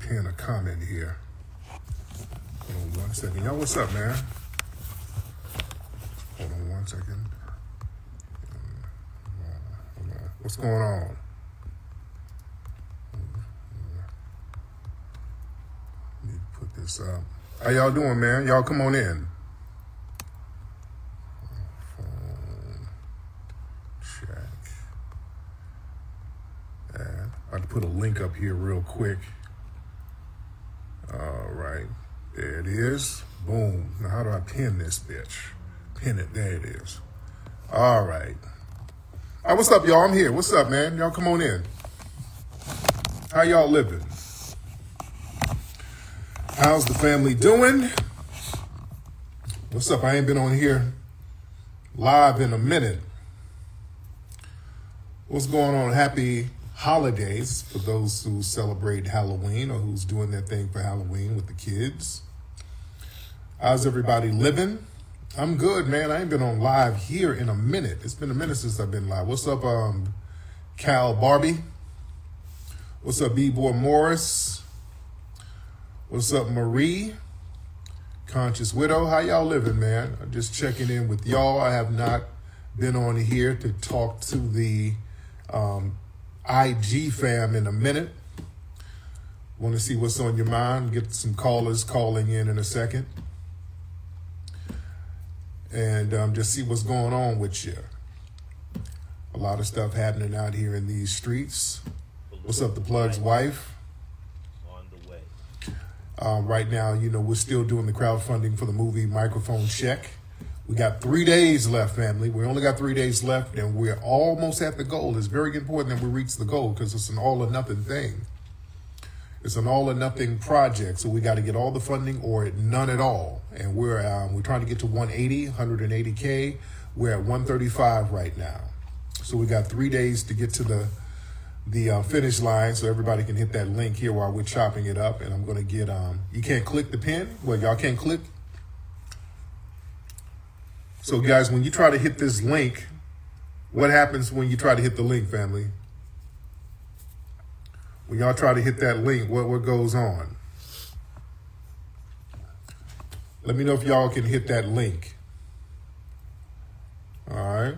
pin a comment here. Hold on one second. Y'all, what's up, man? Hold on one second. What's going on? Need to put this up. How y'all doing, man? Y'all come on in. Check. And I'll put a link up here real quick. There it is. Boom. Now, how do I pin this bitch? Pin it. There it is. All right. All right, what's up, y'all? I'm here. What's up, man? Y'all come on in. How y'all living? How's the family doing? What's up? I ain't been on here live in a minute. What's going on? Happy holidays for those who celebrate Halloween or who's doing their thing for Halloween with the kids. How's everybody living? I'm good, man. I ain't been on live here in a minute. It's been a minute since I've been live. What's up, um, Cal Barbie? What's up, B-Boy Morris? What's up, Marie? Conscious Widow. How y'all living, man? I'm just checking in with y'all. I have not been on here to talk to the um, IG fam in a minute. Want to see what's on your mind. Get some callers calling in in a second. And um, just see what's going on with you. A lot of stuff happening out here in these streets. What's up, the plug's wife? on the way. Um, right now, you know, we're still doing the crowdfunding for the movie Microphone Check. We got three days left, family. We only got three days left, and we're almost at the goal. It's very important that we reach the goal because it's an all or nothing thing. It's an all or nothing project, so we got to get all the funding or none at all. And we're um, we're trying to get to 180, 180k. We're at 135 right now, so we got three days to get to the the uh, finish line, so everybody can hit that link here while we're chopping it up. And I'm going to get um, you can't click the pin. Well, y'all can't click. So, guys, when you try to hit this link, what happens when you try to hit the link, family? When y'all try to hit that link, what what goes on? Let me know if y'all can hit that link. All right.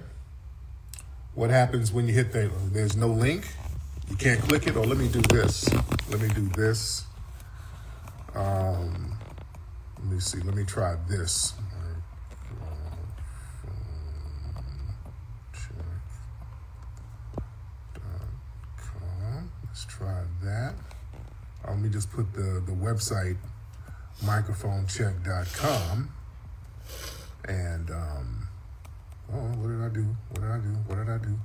What happens when you hit that? There's no link. You can't click it. Or let me do this. Let me do this. Um, let me see. Let me try this. Check.com. Let's try that. Uh, Let me just put the, the website microphonecheck.com and um, oh, what did I do? What did I do? What did I do?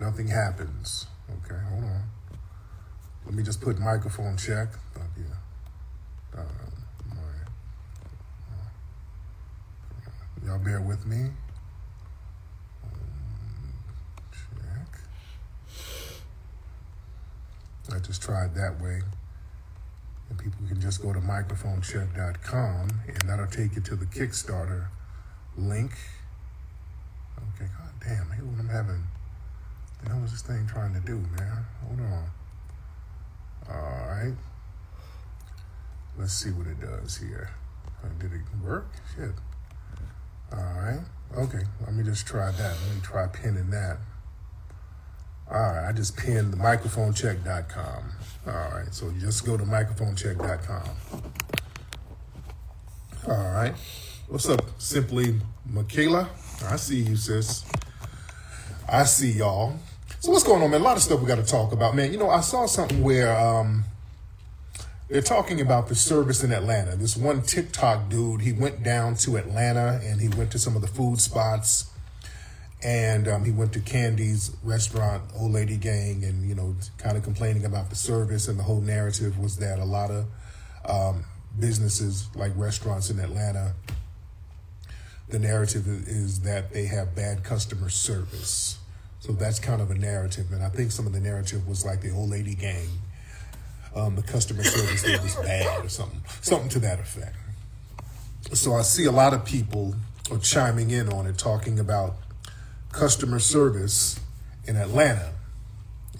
Nothing happens. Okay, hold on. Let me just put microphone check. Oh, yeah. Um, all right. Y'all bear with me. Um, check. I just tried that way. And people can just go to microphonecheck.com and that'll take you to the Kickstarter link. Okay, god damn, I hate when I'm having the hell is this thing trying to do, man? Hold on. Alright. Let's see what it does here. Uh, Did it work? Shit. Alright. Okay, let me just try that. Let me try pinning that. All right, I just pinned the microphonecheck.com. All right, so just go to microphonecheck.com. All right. What's up, Simply Michaela? I see you, sis. I see y'all. So what's going on, man? A lot of stuff we got to talk about, man. You know, I saw something where um, they're talking about the service in Atlanta. This one TikTok dude, he went down to Atlanta and he went to some of the food spots and um, he went to Kandi's restaurant, Old Lady Gang, and you know, kind of complaining about the service. And the whole narrative was that a lot of um, businesses, like restaurants in Atlanta, the narrative is that they have bad customer service. So that's kind of a narrative, and I think some of the narrative was like the Old Lady Gang, um, the customer service there was bad or something, something to that effect. So I see a lot of people are chiming in on it, talking about customer service in Atlanta.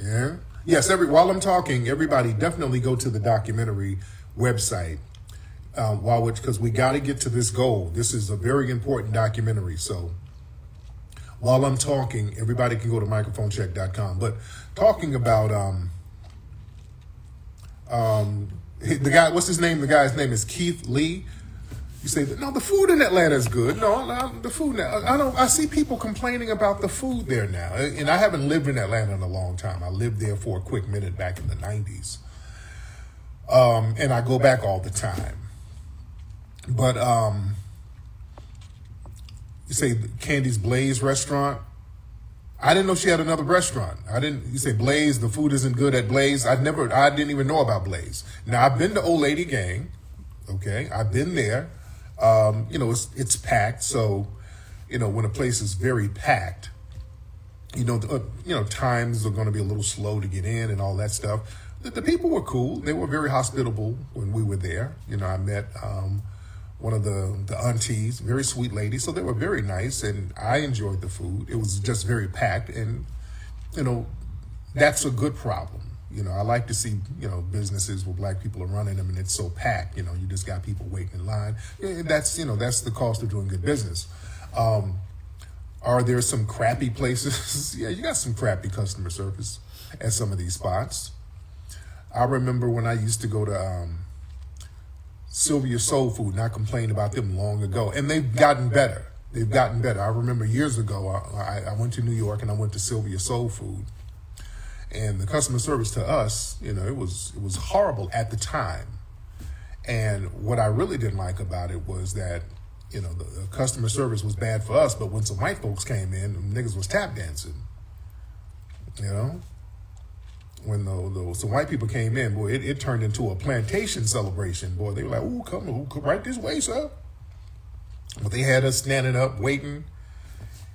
Yeah, Yes, every while I'm talking, everybody definitely go to the documentary website. Uh, while which because we got to get to this goal. This is a very important documentary. So while I'm talking, everybody can go to microphonecheck.com. But talking about um, um, the guy, what's his name? The guy's name is Keith Lee. You say, no, the food in Atlanta is good. No, the food now. I don't. I see people complaining about the food there now, and I haven't lived in Atlanta in a long time. I lived there for a quick minute back in the '90s, um, and I go back all the time. But um, you say Kandi's Blaze restaurant. I didn't know she had another restaurant. I didn't. You say Blaze, the food isn't good at Blaze. I never. I didn't even know about Blaze. Now I've been to Old Lady Gang. Okay, I've been there. Um, you know, it's it's packed. So, you know, when a place is very packed, you know, the, uh, you know, times are going to be a little slow to get in and all that stuff. The, the, people were cool. They were very hospitable when we were there. You know, I met um, one of the the aunties, very sweet lady. So they were very nice, and I enjoyed the food. It was just very packed, and you know, that's a good problem. You know, I like to see, you know, businesses where black people are running them and it's so packed, you know, you just got people waiting in line. That's, you know, that's the cost of doing good business. Um, are there some crappy places? yeah, you got some crappy customer service at some of these spots. I remember when I used to go to um, Sylvia Soul Food, and I complained about them long ago, and they've gotten better. They've gotten better. I remember years ago, I, I went to New York and I went to Sylvia Soul Food and the customer service to us, you know, it was it was horrible at the time. And what I really didn't like about it was that, you know, the, the customer service was bad for us, but when some white folks came in, niggas was tap dancing. You know, when the, the some white people came in, boy, it, it turned into a plantation celebration. Boy, they were like, "Ooh, come, ooh, come right this way, sir." But they had us standing up, waiting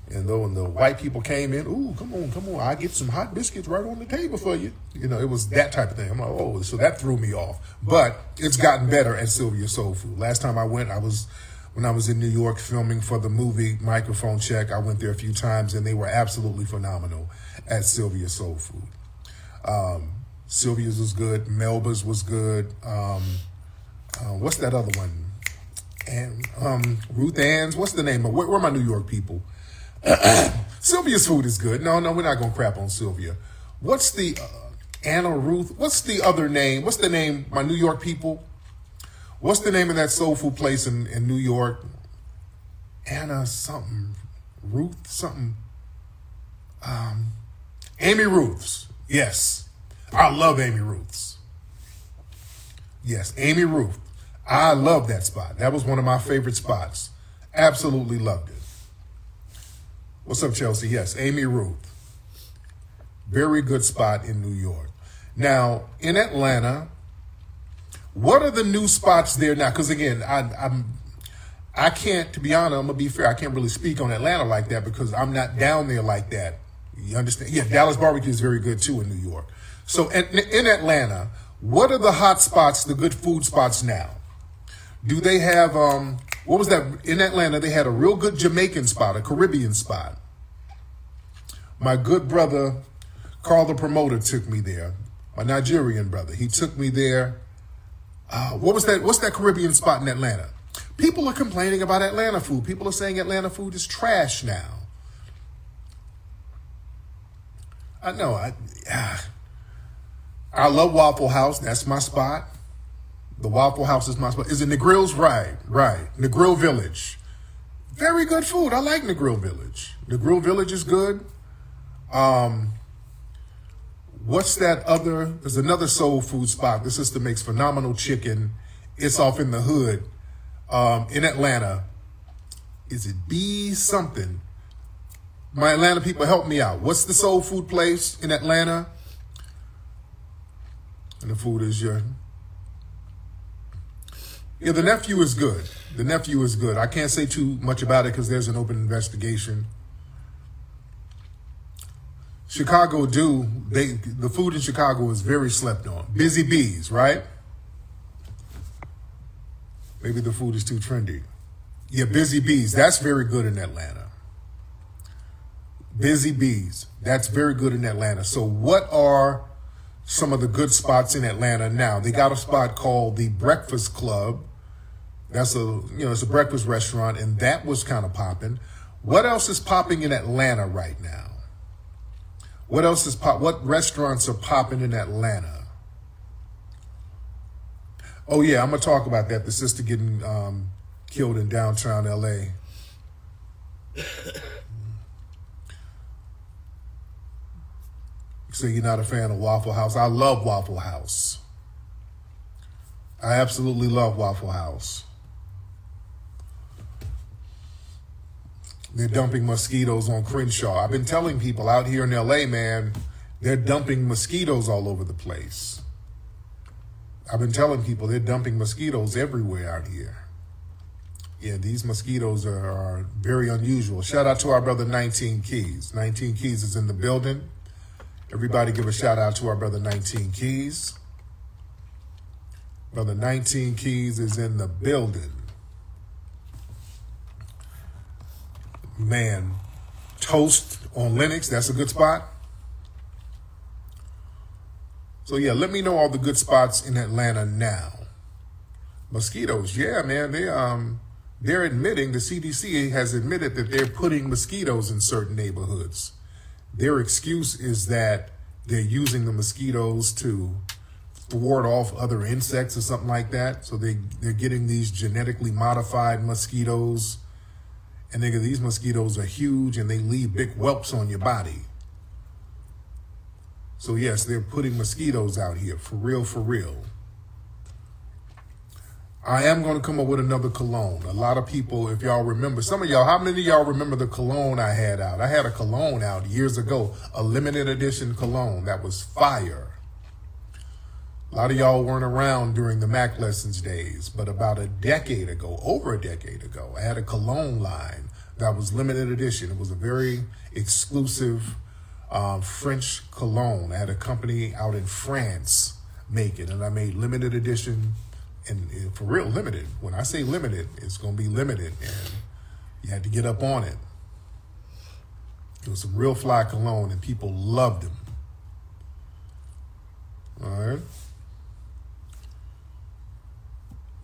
and though when the white people came in, ooh, come on, come on, I get some hot biscuits right on the table for you. You know, it was that type of thing. I'm like, oh, so that threw me off. But it's gotten better at Sylvia Soul Food. Last time I went, I was when I was in New York filming for the movie Microphone Check. I went there a few times, and they were absolutely phenomenal at Sylvia Soul Food. Um, Sylvia's was good. Melba's was good. Um, uh, what's that other one? And um, Ruth Ann's. What's the name of? Where, where are my New York people? Sylvia's food is good. No, no, we're not gonna crap on Sylvia. What's the uh, Anna Ruth? What's the other name? What's the name? My New York people. What's the name of that soul food place in, in New York? Anna something, Ruth something. Um, Amy Ruth's. Yes, I love Amy Ruth's. Yes, Amy Ruth. I love that spot. That was one of my favorite spots. Absolutely loved it. What's up, Chelsea? Yes, Amy Ruth. Very good spot in New York. Now, in Atlanta, what are the new spots there now? Because again, I, I'm I can't, to be honest, I'm gonna be fair. I can't really speak on Atlanta like that because I'm not down there like that. You understand? Yeah, Dallas barbecue is very good too in New York. So in, in Atlanta, what are the hot spots, the good food spots now? Do they have um, what was that in Atlanta? They had a real good Jamaican spot, a Caribbean spot. My good brother, Carl the promoter, took me there. My Nigerian brother, he took me there. Uh, what was that? What's that Caribbean spot in Atlanta? People are complaining about Atlanta food. People are saying Atlanta food is trash now. I know. I, I love Waffle House. That's my spot. The Waffle House is my spot. Is it Negril's? Right, right. Negril Village. Very good food. I like Negril Village. Negril Village is good. Um, what's that other? There's another soul food spot. The sister makes phenomenal chicken. It's off in the hood um, in Atlanta. Is it B something? My Atlanta people, help me out. What's the soul food place in Atlanta? And the food is your yeah, the nephew is good. The nephew is good. I can't say too much about it because there's an open investigation. Chicago do they the food in Chicago is very slept on. Busy bees, right? Maybe the food is too trendy. Yeah, busy bees. That's very good in Atlanta. Busy bees. That's very good in Atlanta. So what are some of the good spots in Atlanta now. They got a spot called the Breakfast Club. That's a you know it's a breakfast restaurant, and that was kind of popping. What else is popping in Atlanta right now? What else is pop? What restaurants are popping in Atlanta? Oh yeah, I'm gonna talk about that. The sister getting um, killed in downtown LA. So you're not a fan of Waffle House? I love Waffle House. I absolutely love Waffle House. They're dumping mosquitoes on Crenshaw. I've been telling people out here in LA, man, they're dumping mosquitoes all over the place. I've been telling people they're dumping mosquitoes everywhere out here. Yeah, these mosquitoes are, are very unusual. Shout out to our brother 19 Keys. 19 Keys is in the building. Everybody give a shout out to our brother 19 Keys. Brother 19 Keys is in the building. Man, toast on Lenox, that's a good spot. So yeah, let me know all the good spots in Atlanta now. Mosquitoes, yeah, man, they um they're admitting the CDC has admitted that they're putting mosquitoes in certain neighborhoods. Their excuse is that they're using the mosquitoes to ward off other insects or something like that. So they they're getting these genetically modified mosquitoes, and nigga, these mosquitoes are huge and they leave big whelps on your body. So yes, they're putting mosquitoes out here for real, for real. I am going to come up with another cologne. A lot of people, if y'all remember, some of y'all, how many of y'all remember the cologne I had out? I had a cologne out years ago, a limited edition cologne that was fire. A lot of y'all weren't around during the Mack Lessons days, but about a decade ago, over a decade ago, I had a cologne line that was limited edition. It was a very exclusive um, French cologne. I had a company out in France make it, and I made limited edition and, and for real limited. When I say limited, it's going to be limited, and you had to get up on it. It was a real fly cologne, and people loved them. All right.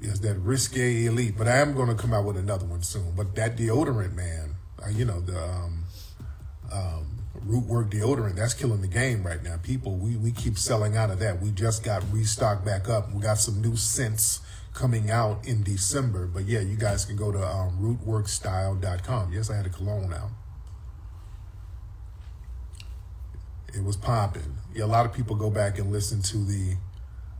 Yes, that risque elite, but I am going to come out with another one soon. But that deodorant, man, you know the um, um, root work deodorant that's killing the game right now. People we, we keep selling out of that. We just got restocked back up. We got some new scents coming out in december. But yeah you guys can go to um, rootworkstyle.com yes i had a cologne out. It was popping. Yeah a lot of people go back and listen to the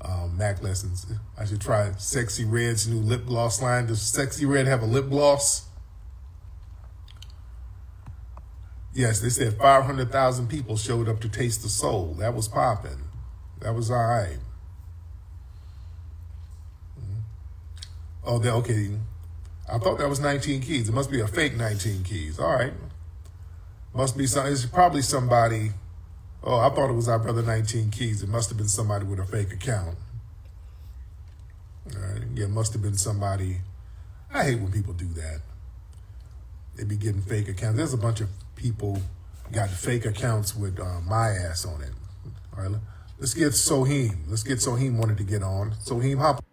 um, mack lessons i should try Sexyy Red's new lip gloss line does sexy red have a lip gloss Yes, they said 500,000 people showed up to taste the soul. That was popping. That was all right. Mm-hmm. Oh, they, okay. I thought that was 19 keys. It must be a fake 19 keys. All right. Must be some. It's probably somebody. Oh, I thought it was our brother 19 keys. It must have been somebody with a fake account. Right. Yeah, it must have been somebody. I hate when people do that. They be getting fake accounts. There's a bunch of people got fake accounts with uh, my ass on it. All right, let's get Soheem. Let's get Soheem wanted to get on. Soheem, hop.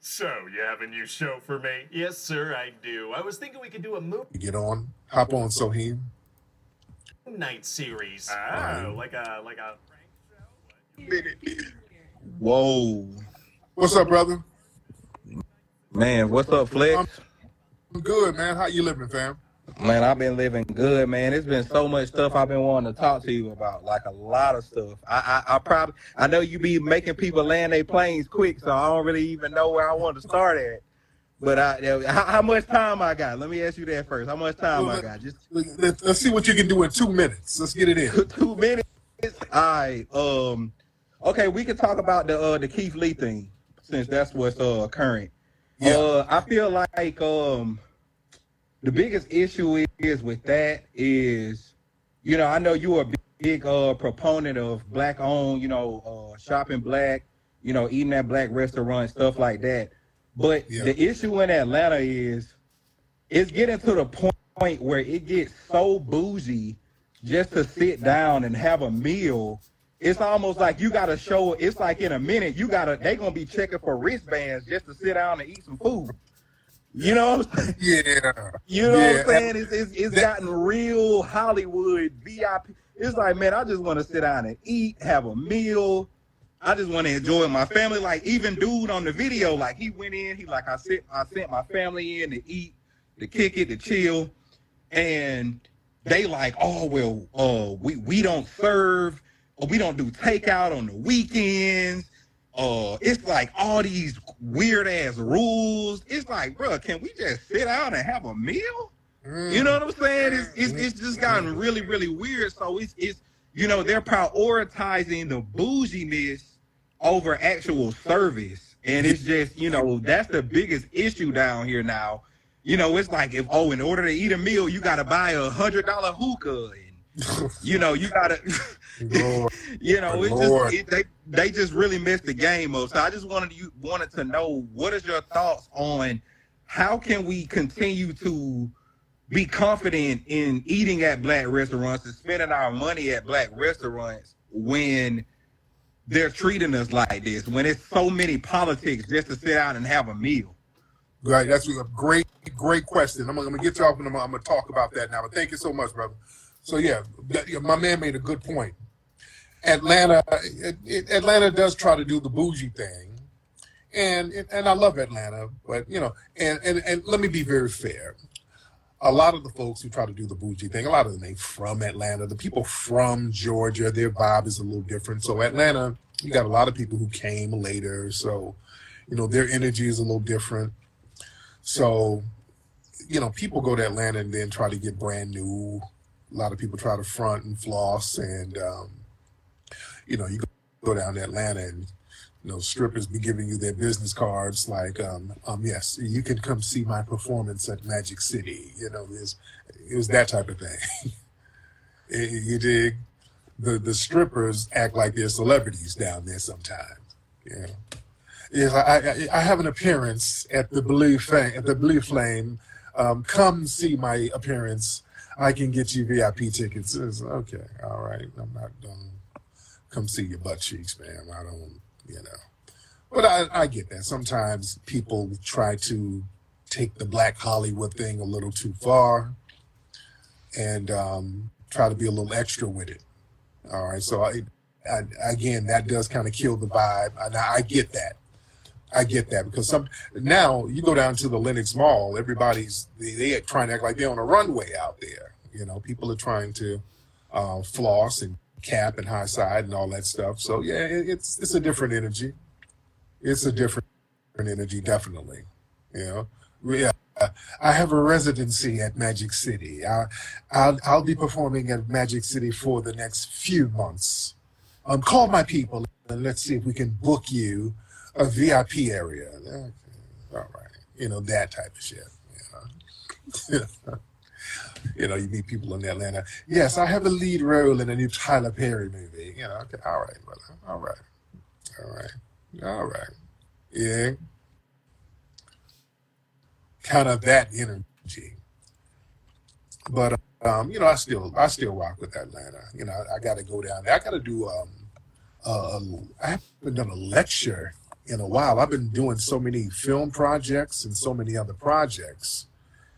So, you have a new show for me? Yes, sir, I do. I was thinking we could do a movie Get on. Hop on, Soheem. Night series. Ah, like a like a Whoa, What's up, brother? man, what's up, Flex? I'm good, man. How you living, fam? Man, I've been living good, man. It's been so much stuff I've been wanting to talk to you about, like a lot of stuff. I, I, I probably, I know you be making people land their planes quick, so I don't really even know where I want to start at. But I, how, how much time I got? Let me ask you that first. How much time I got? Just Let, us see what you can do in two minutes. Let's get it in. two, minutes. All right. Um. Okay, we can talk about the uh the Keith Lee thing since that's what's uh current. Yeah. Uh, I feel like um the biggest issue is with that is, you know, I know you're a big uh proponent of black owned, you know, uh shopping black, you know, eating at black restaurants, stuff like that. But Yeah. the issue in Atlanta is it's getting to the point where it gets so bougie just to sit down and have a meal. it's almost like you gotta show. It's like in a minute you gotta. They gonna be checking for wristbands just to sit down and eat some food. You know what I'm saying? Yeah. You know Yeah. what I'm saying? It's, it's, it's That- gotten real Hollywood VIP. It's like, man, I just want to sit down and eat, have a meal. I just want to enjoy my family. Like even dude on the video, like he went in, he like I sent I sent my family in to eat, to kick it, to chill, and they like, oh well, uh, we we don't serve, or we don't do takeout on the weekends. Uh, it's like all these weird ass rules. It's like, bro, can we just sit down and have a meal? You know what I'm saying? It's, it's it's just gotten really really weird. So it's it's you know they're prioritizing the bouginess over actual service, and it's just you know that's the biggest issue down here now. You know, it's like if oh, in order to eat a meal, you got to buy a hundred dollar hookah, and you know you got to. Lord. you know, it's Lord. just it, they they just really missed the game up. So I just wanted you wanted to know what is your thoughts on how can we continue to be confident in eating at black restaurants and spending our money at black restaurants when they're treating us like this, when it's so many politics just to sit out and have a meal. Right, that's a great, great question. I'm, gonna get you off and I'm, I'm gonna talk about that now. But thank you so much, brother. So yeah, my man made a good point. Atlanta, Atlanta does try to do the bougie thing, and and I love Atlanta, but you know, and and and let me be very fair. A lot of the folks who try to do the bougie thing, a lot of them ain't from Atlanta. The people from Georgia, their vibe is a little different. So Atlanta, you got a lot of people who came later, so you know their energy is a little different. So, you know, people go to Atlanta and then try to get brand new. A lot of people try to front and floss, and um, you know, you go down to Atlanta and you know, strippers be giving you their business cards like, um, um, yes, you can come see my performance at Magic City. You know, there's it was that type of thing. Eh, you dig? The the strippers act like they're celebrities down there sometimes. You know. I, I, I have an appearance at the Blue Flame. At the Blue Flame, um, come see my appearance. I can get you VIP tickets. It's, okay, all right. I'm not gonna come see your butt cheeks, man. I don't, you know. But I, I get that. Sometimes people try to take the Black Hollywood thing a little too far, and um, try to be a little extra with it. All right. So I, I, again, that does kind of kill the vibe, and I, I get that. I get that because some now you go down to the Lenox Mall, everybody's they, they trying to act like they're on a runway out there. You know, people are trying to uh, floss and cap and high side and all that stuff. So yeah, it, it's it's a different energy. It's a different energy, definitely. You know, yeah. I have a residency at Magic City. I, I'll I'll be performing at Magic City for the next few months. Um, call my people and let's see if we can book you a VIP area. Okay, all right, you know that type of shit. you know, you meet people in Atlanta. Yes, I have a lead role in a new Tyler Perry movie. You know, okay, all right, brother, all right, all right, all right, yeah, kind of that energy. But um, you know, I still I still rock with Atlanta. You know, I, I got to go down there. I got to do um, uh, I haven't done a lecture in a while. I've been doing so many film projects and so many other projects.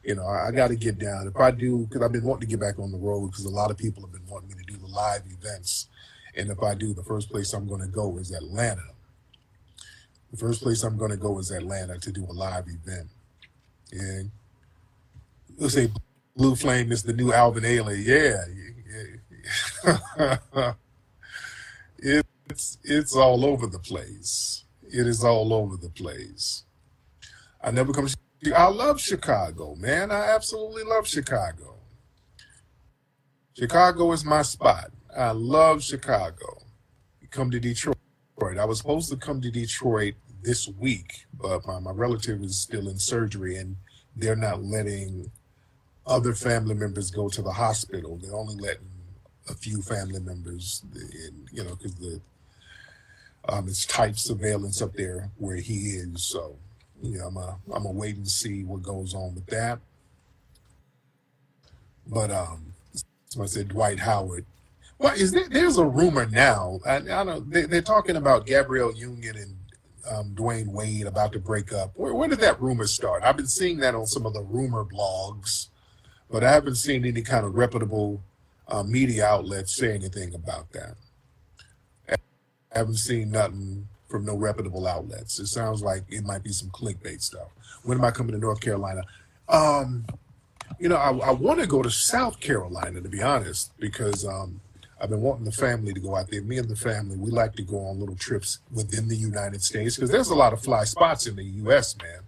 You know, I, I got to get down. If I do, because I've been wanting to get back on the road because a lot of people have been wanting me to do the live events. And if I do, the first place I'm going to go is Atlanta. The first place I'm going to go is Atlanta to do a live event. And let's say Blue Flame is the new Alvin Ailey. Yeah. yeah, yeah. it's it's all over the place. It is all over the place. I never come. I love Chicago, man. I absolutely love Chicago. Chicago is my spot. I love Chicago. Come to Detroit. I was supposed to come to Detroit this week, but my, my relative is still in surgery and they're not letting other family members go to the hospital. They're only letting a few family members, in, you know, because the um, it's tight surveillance up there where he is. So, know, I'm a, I'm gonna wait and see what goes on with that. But um, somebody said Dwight Howard. Well, is there, there's a rumor now. I, I don't. They, they're talking about Gabrielle Union and um, Dwyane Wade about to break up. Where, where did that rumor start? I've been seeing that on some of the rumor blogs, but I haven't seen any kind of reputable uh, media outlets say anything about that. I haven't seen nothing from no reputable outlets. It sounds like it might be some clickbait stuff. When am I coming to North Carolina? Um, you know, I, I want to go to South Carolina to be honest, because um, I've been wanting the family to go out there. Me and the family, we like to go on little trips within the United States because there's a lot of fly spots in the U.S. Man,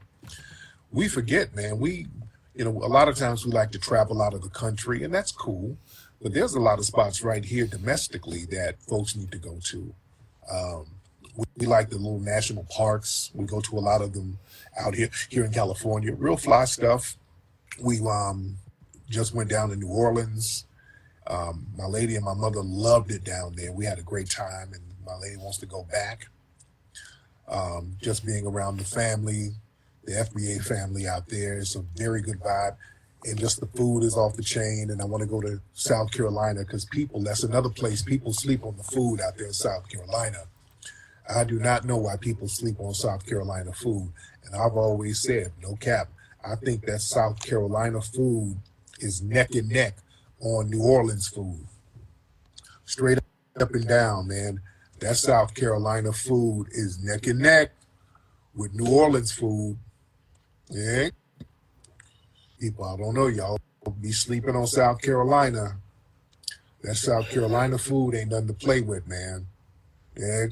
we forget, man. We, you know, a lot of times we like to travel out of the country, and that's cool. But there's a lot of spots right here domestically that folks need to go to. Um, we, like the little national parks. We go to a lot of them out here here in California. Real fly stuff. We um, just went down to New Orleans. Um, my lady and my mother loved it down there. We had a great time, and my lady wants to go back. Um, just being around the family, the FBA family out there is a very good vibe. And just the food is off the chain. And I want to go to South Carolina because people, that's another place, people sleep on the food out there in South Carolina. I do not know why people sleep on South Carolina food. And I've always said, no cap, I think that South Carolina food is neck and neck on New Orleans food. Straight up and down, man. That South Carolina food is neck and neck with New Orleans food. Yeah. People, I don't know, y'all be sleeping on South Carolina. That South Carolina food ain't nothing to play with, man. Yeah.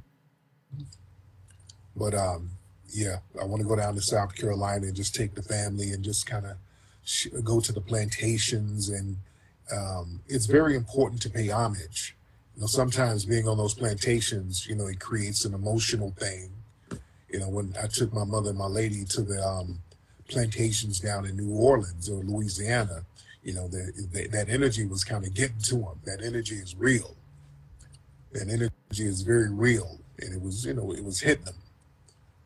But um, yeah, I want to go down to South Carolina and just take the family and just kind of sh- go to the plantations. And um, it's very important to pay homage. You know, sometimes being on those plantations, you know, it creates an emotional thing. You know, when I took my mother and my lady to the um, plantations down in New Orleans or Louisiana, you know, the, the, that energy was kind of getting to them. That energy is real. That energy is very real, and it was, you know, it was hitting them.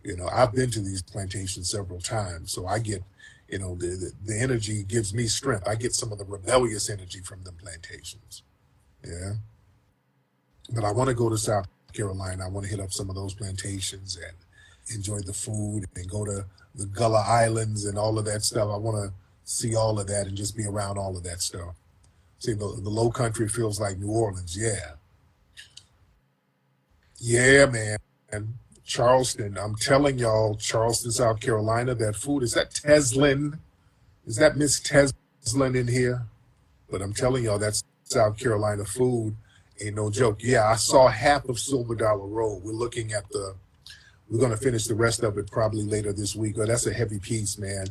You know, I've been to these plantations several times, so I get, you know, the, the the energy gives me strength. I get some of the rebellious energy from the plantations. Yeah, but I want to go to South Carolina. I want to hit up some of those plantations and enjoy the food and go to the Gullah Islands and all of that stuff. I want to see all of that and just be around all of that stuff. See, the, the low country feels like New Orleans. Yeah. Yeah, man. Charleston. I'm telling y'all, Charleston, South Carolina, that food is that Teslin? Is that Miss Teslin in here? But I'm telling y'all, that's South Carolina food. Ain't no joke. Yeah, I saw half of Silver Dollar Road. We're looking at the, we're going to finish the rest of it probably later this week. Oh, that's a heavy piece, man.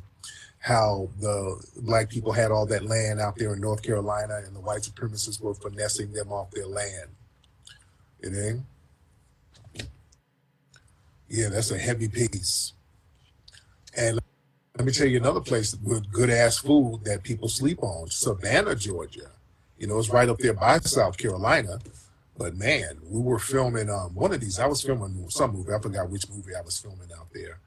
How the black people had all that land out there in North Carolina and the white supremacists were finessing them off their land. You know? Yeah, that's a heavy piece. And let me tell you another place with good ass food that people sleep on Savannah, Georgia. You know, it's right up there by South Carolina. But man, we were filming um, one of these. I was filming some movie. I forgot which movie I was filming out there.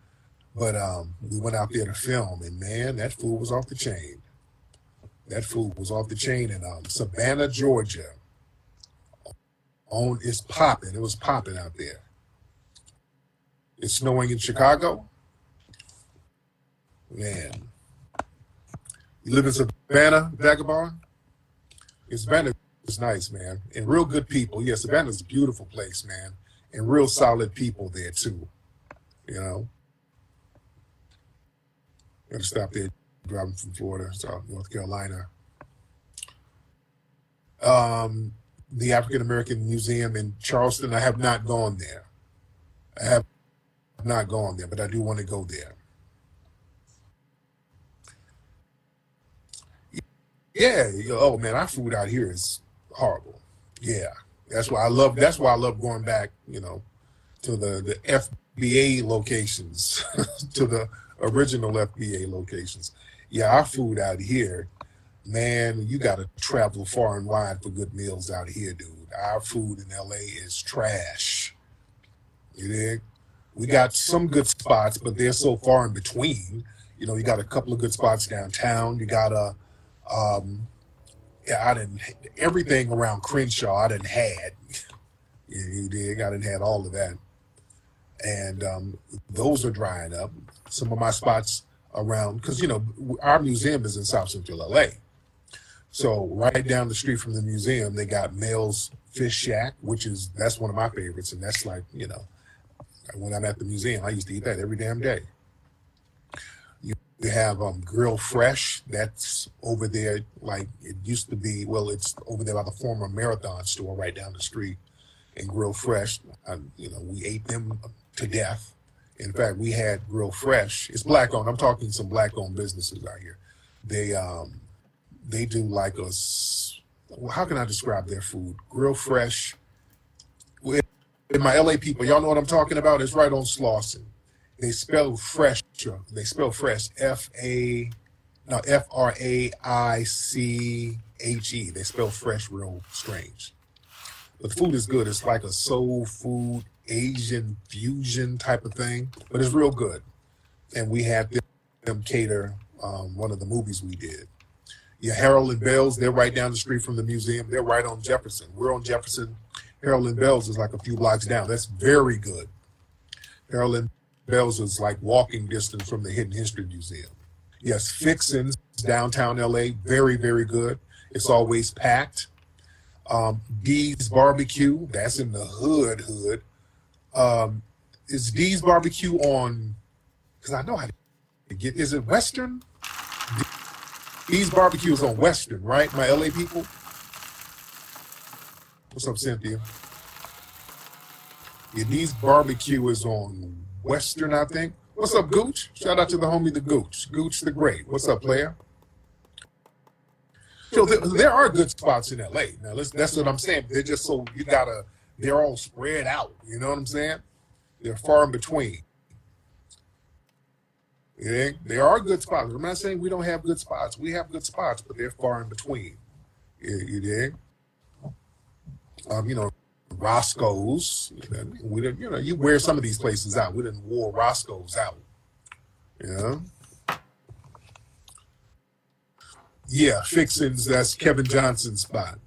But um, we went out there to film, and man, that food was off the chain. That food was off the chain in um, Savannah, Georgia. On it's popping. It was popping out there. It's snowing in Chicago. Man, you live in Savannah, Vagabond? Savannah is nice, man. And real good people. Yeah, Savannah's a beautiful place, man. And real solid people there, too. You know? Gotta stop there driving from Florida, so North Carolina. Um, the African American Museum in Charleston, I have not gone there. I have not gone there, but I do want to go there. Yeah. Oh man, our food out here is horrible. Yeah. That's why I love. That's why I love going back. You know, to the the FBA locations, to the original FBA locations. Yeah, our food out here, man, you got to travel far and wide for good meals out here, dude. Our food in LA is trash. You dig? We got some good spots, but they're so far in between. You know, you got a couple of good spots downtown. You got a um, Yeah, I didn't everything around Crenshaw. I didn't had. You, you dig? I didn't had all of that, and um, those are drying up. Some of my spots around because you know our museum is in South Central LA. So right down the street from the museum, they got Mel's Fish Shack, which is that's one of my favorites, and that's like you know when I'm at the museum, I used to eat that every damn day. You you have um, Grill Fresh, that's over there, like it used to be. Well, it's over there by the former Marathon store right down the street. And Grill Fresh, I, you know, we ate them to death. In fact, we had Grill Fresh. It's black owned. I'm talking some black owned businesses out here. They um they do like a s- well, how can I describe their food? Grill Fresh. My LA people, y'all know what I'm talking about. It's right on Slauson. They spell fresh. They spell fresh. F A no F R A I C H E. They spell fresh real strange. But the food is good. It's like a soul food Asian fusion type of thing, but it's real good. And we had them, them cater um, one of the movies we did. Yeah, Harold and Belle's, they're right down the street from the museum. They're right on Jefferson. We're on Jefferson. Harold and Belle's is like a few blocks down. That's very good. Harold and Belle's is like walking distance from the Hidden History Museum. Yes, Fixins, downtown LA, very, very good. It's always packed. Um, D's Barbecue, that's in the hood, hood. Um, is Dee's Barbecue on, because I know how to get, is it Western? Dee's Barbecue is on Western, right? My LA people? What's up, Cynthia? D's Barbecue is on Western, I think. What's up, Gooch? Shout out to the homie, the Gooch. Gooch the Great. What's up, player? So there, there are good spots in LA. Now, let's, that's what I'm saying. They're just so, you gotta, they're all spread out. You know what I'm saying? They're far in between. Yeah, there are good spots. I'm not saying we don't have good spots. We have good spots, but they're far in between. You, you dig? Um, you know, Roscoe's. We didn't, you know, you wear some of these places out. We didn't wore Roscoe's out. Yeah. Yeah, Fixins, that's Kevin Johnson's spot.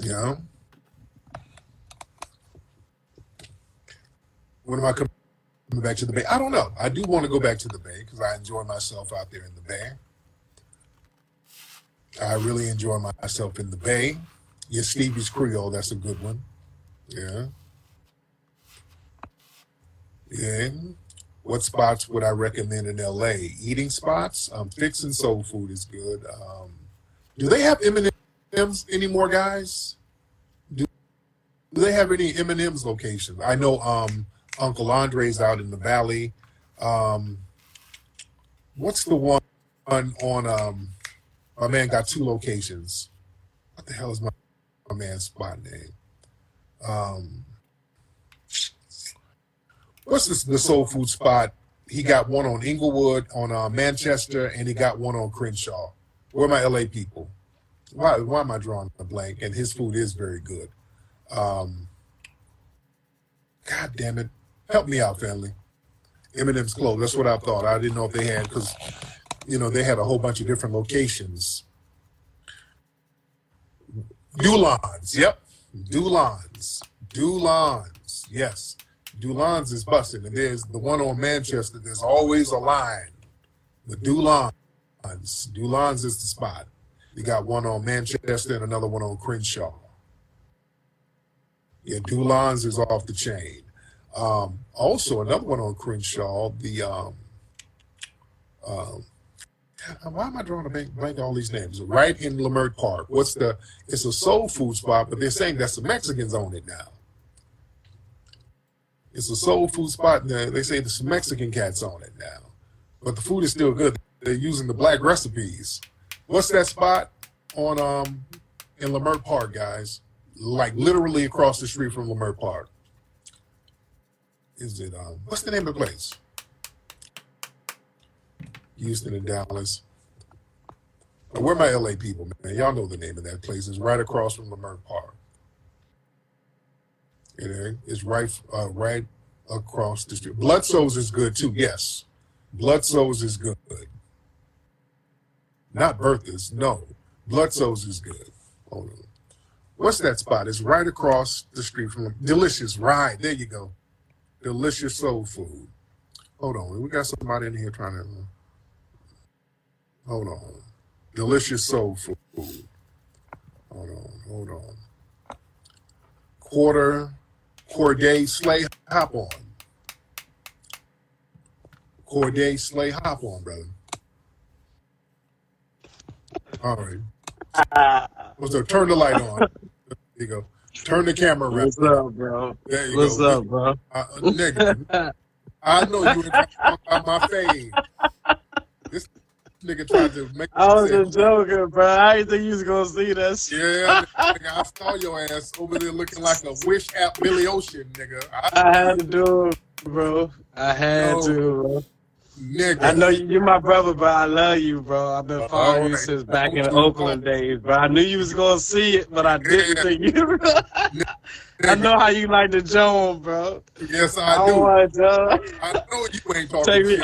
You know? When am I coming back to the Bay? I don't know. I do want to go back to the Bay because I enjoy myself out there in the Bay. I really enjoy myself in the Bay. Yeah, Stevie's Creole, that's a good one. Yeah. Yeah. What spots would I recommend in LA? Eating spots. Um, Fixins soul food is good. Um, do they have M&Ms anymore, guys? Do, do they have any M&Ms locations? I know um, Uncle Andre's out in the valley. Um, what's the one on, on um, my man got two locations. What the hell is my, my man's spot name? Um, what's this, the soul food spot? He got one on Inglewood, on uh, Manchester, and he got one on Crenshaw. Where my LA people? Why, why am I drawing a blank? And his food is very good. Um, God damn it. Help me out, family. M&M's closed. That's what I thought. I didn't know if they had, because, you know, they had a whole bunch of different locations. Dulans. Yep. Dulans. Dulans. Yes. Dulans is busting. And there's the one on Manchester. There's always a line. The Dulans. Dulans is the spot. You got one on Manchester and another one on Crenshaw. Yeah, Dulans is off the chain. Um, also, another one on Crenshaw, the um, um, why am I drawing a blank, blank all these names? Right in Leimert Park. What's the? It's a soul food spot, but they're saying that's the Mexicans own it now. It's a soul food spot, and they say the Mexican cats own it now. But the food is still good. They're using the black recipes. What's that spot on um in Leimert Park, guys? Like literally across the street from Leimert Park. Is it um? What's the name of the place? Houston and Dallas. Where my LA people, man? Y'all know the name of that place. It's right across from Leimert Park. It ain't- It's right, uh, right across the street. Bludso's is good too. Yes, Bludso's is good. Not Bertha's. No, Blood Bludso's is good. Hold on. What's that spot? It's right across the street from Delicious. Right there, you go. Delicious soul food. Hold on, we got somebody in here trying to. Hold on. Delicious soul food. Hold on, hold on. Quarter, Corday Slay, hop on. Corday Slay, hop on, brother. All right. What's up? Turn the light on. There you go. Turn the camera around. What's up, bro? There you What's go. up, bro? Uh, nigga, I know you were talking about my fade. This nigga tried to make I was just joking, bro. I didn't think you was gonna see that shit. yeah, nigga, I saw your ass over there looking like a wish app Billy Ocean, nigga. I, I had to do it, bro. I had No. to, bro. nigga. I know you, you're my brother, but I love you, bro. I've been following you since back in the Oakland days, bro. I knew you was gonna see it, but I didn't Yeah. think you. I know how you like to joan, bro. Yes, I I do. joan. Uh, I know you ain't talking Take me.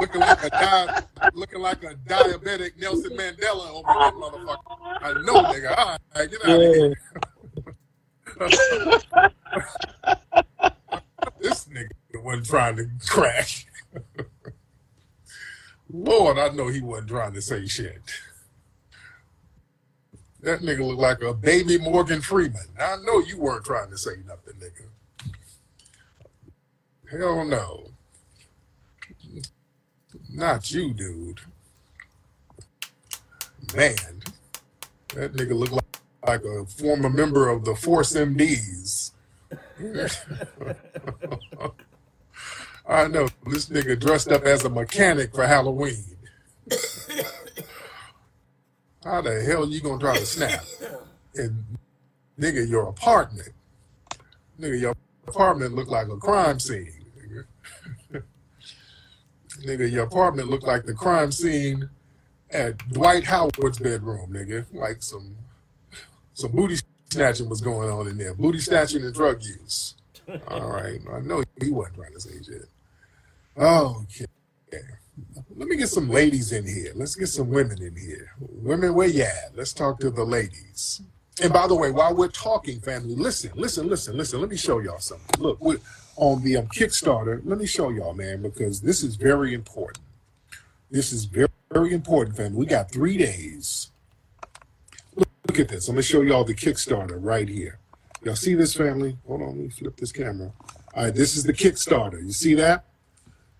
Looking like a di- looking like a diabetic Nelson Mandela over that motherfucker. I know, nigga. All right, get out of here. this nigga wasn't trying to crash. Lord, I know he wasn't trying to say shit. That nigga looked like a baby Morgan Freeman. I know you weren't trying to say nothing, nigga. Hell no. Not you, dude. Man, that nigga looked like, like a former member of the Force MDs. I know this nigga dressed up as a mechanic for Halloween. How the hell you gonna try to snap? And nigga, your apartment, nigga, your apartment looked like a crime scene. Nigga your apartment looked like the crime scene at Dwight Howard's bedroom, nigga. Like some some booty snatching was going on in there. Booty snatching and drug use. All right. I know he wasn't trying to say shit. Okay. Let me get some ladies in here. Let's get some women in here. Women, where you at? Let's talk to the ladies. And by the way, while we're talking, family, listen, listen, listen, listen. Let me show y'all something. Look, on the um, Kickstarter. Let me show y'all, man, because this is very important. This is very, very important, family. We got three days. Look, look at this. I'm gonna show y'all the Kickstarter right here. Y'all see this, family? Hold on, let me flip this camera. All right, this is the Kickstarter. You see that?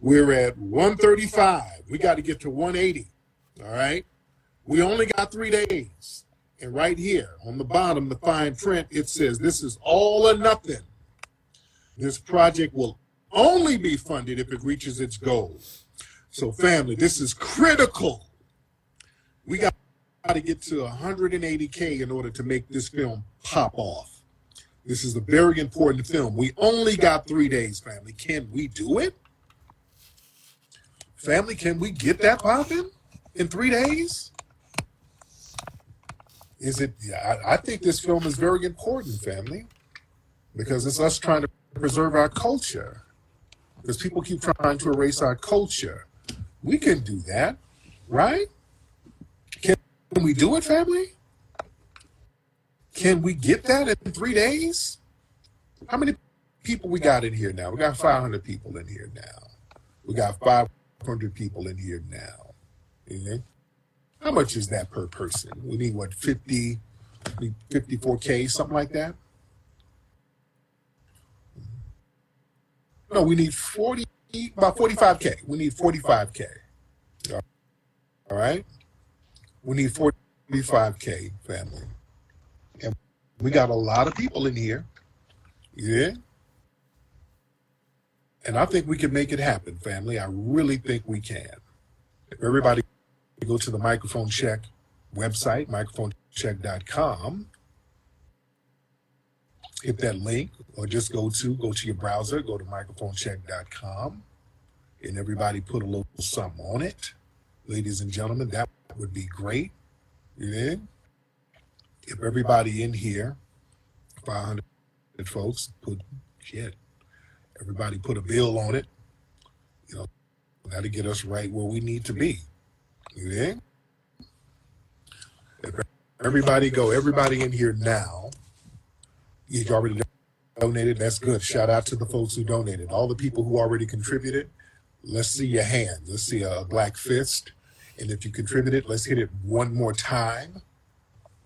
We're at 135. We got to get to 180. All right. We only got three days. And right here on the bottom, the fine print, it says this is all or nothing. This project will only be funded if it reaches its goals. So, family, this is critical. We got to get to 180K in order to make this film pop off. This is a very important film. We only got three days, family. Can we do it? Family, can we get that popping in three days? Is it? I, I think this film is very important, family, because it's us trying to preserve our culture. Because people keep trying to erase our culture. We can do that, right? Can we do it, family? Can we get that in three days? How many people we got in here now? We got 500 people in here now. We got 500 people in here now. How much is that per person? We need what, 50, 54K, something like that? No, we need 40, about 45K. We need 45K. All right? We need 45K, family. And we got a lot of people in here. Yeah. And I think we can make it happen, family. I really think we can. If everybody go to the microphone check website, microphonecheck.com, hit that link, or just go to go to your browser, go to microphonecheck.com, and everybody put a little something on it. Ladies and gentlemen, that would be great. Yeah. If everybody in here, 500 folks, put shit, everybody put a bill on it, you know, that'll get us right where we need to be. Yeah. Everybody go. Everybody in here now. You already donated. That's good. Shout out to the folks who donated. All the people who already contributed. Let's see your hand. Let's see a black fist. And if you contributed, let's hit it one more time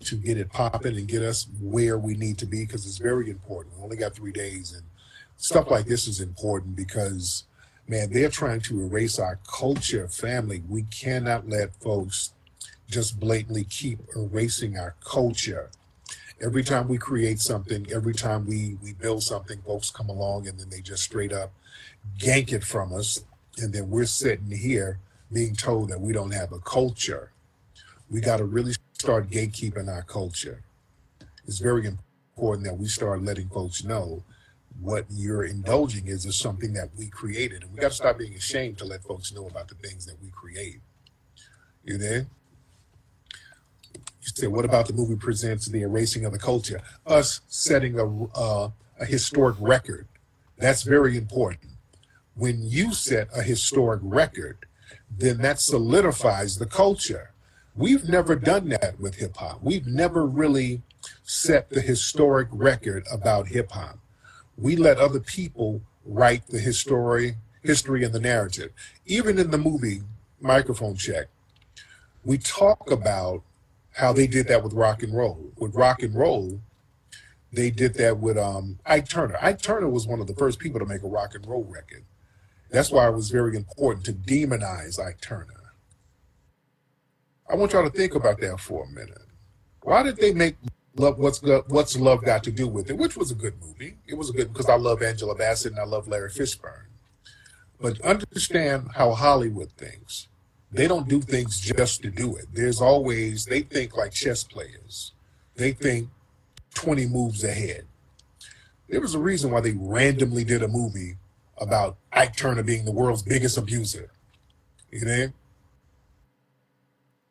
to get it popping and get us where we need to be because it's very important. We only got three days, and stuff like this is important because, man, they're trying to erase our culture, family. We cannot let folks just blatantly keep erasing our culture. Every time we create something, every time we, we build something, folks come along and then they just straight up gank it from us. And then we're sitting here being told that we don't have a culture. We got to really start gatekeeping our culture. It's very important that we start letting folks know what you're indulging is is something that we created. And we got to stop being ashamed to let folks know about the things that we create. You there? What about the movie presents the erasing of the culture? Us setting a, uh, a historic record. That's very important. When you set a historic record, then that solidifies the culture. We've never done that with hip hop. We've never really set the historic record about hip hop. We let other people write the history, history and the narrative. Even in the movie Microphone Check, we talk about how they did that with rock and roll. With rock and roll, they did that with um, Ike Turner. Ike Turner was one of the first people to make a rock and roll record. That's why it was very important to demonize Ike Turner. I want y'all to think about that for a minute. Why did they make Love What's What's Love Got to Do with It, which was a good movie. It was a good because I love Angela Bassett and I love Larry Fishburne. But understand how Hollywood thinks. They don't do things just to do it. There's always they think like chess players. They think 20 moves ahead. There was a reason why they randomly did a movie about Ike Turner being the world's biggest abuser. You know?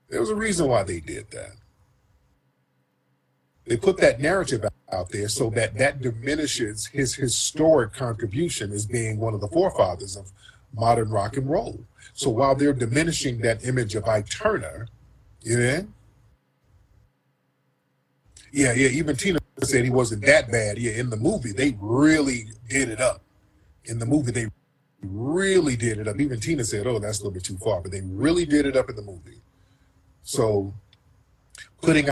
There was a reason why they did that. They put that narrative out there so that that diminishes his historic contribution as being one of the forefathers of modern rock and roll. So while they're diminishing that image of Ike Turner, you know, yeah, yeah, even Tina said he wasn't that bad. Yeah, in the movie, they really did it up. In the movie, they really did it up. Even Tina said, oh, that's a little bit too far, but they really did it up in the movie. So putting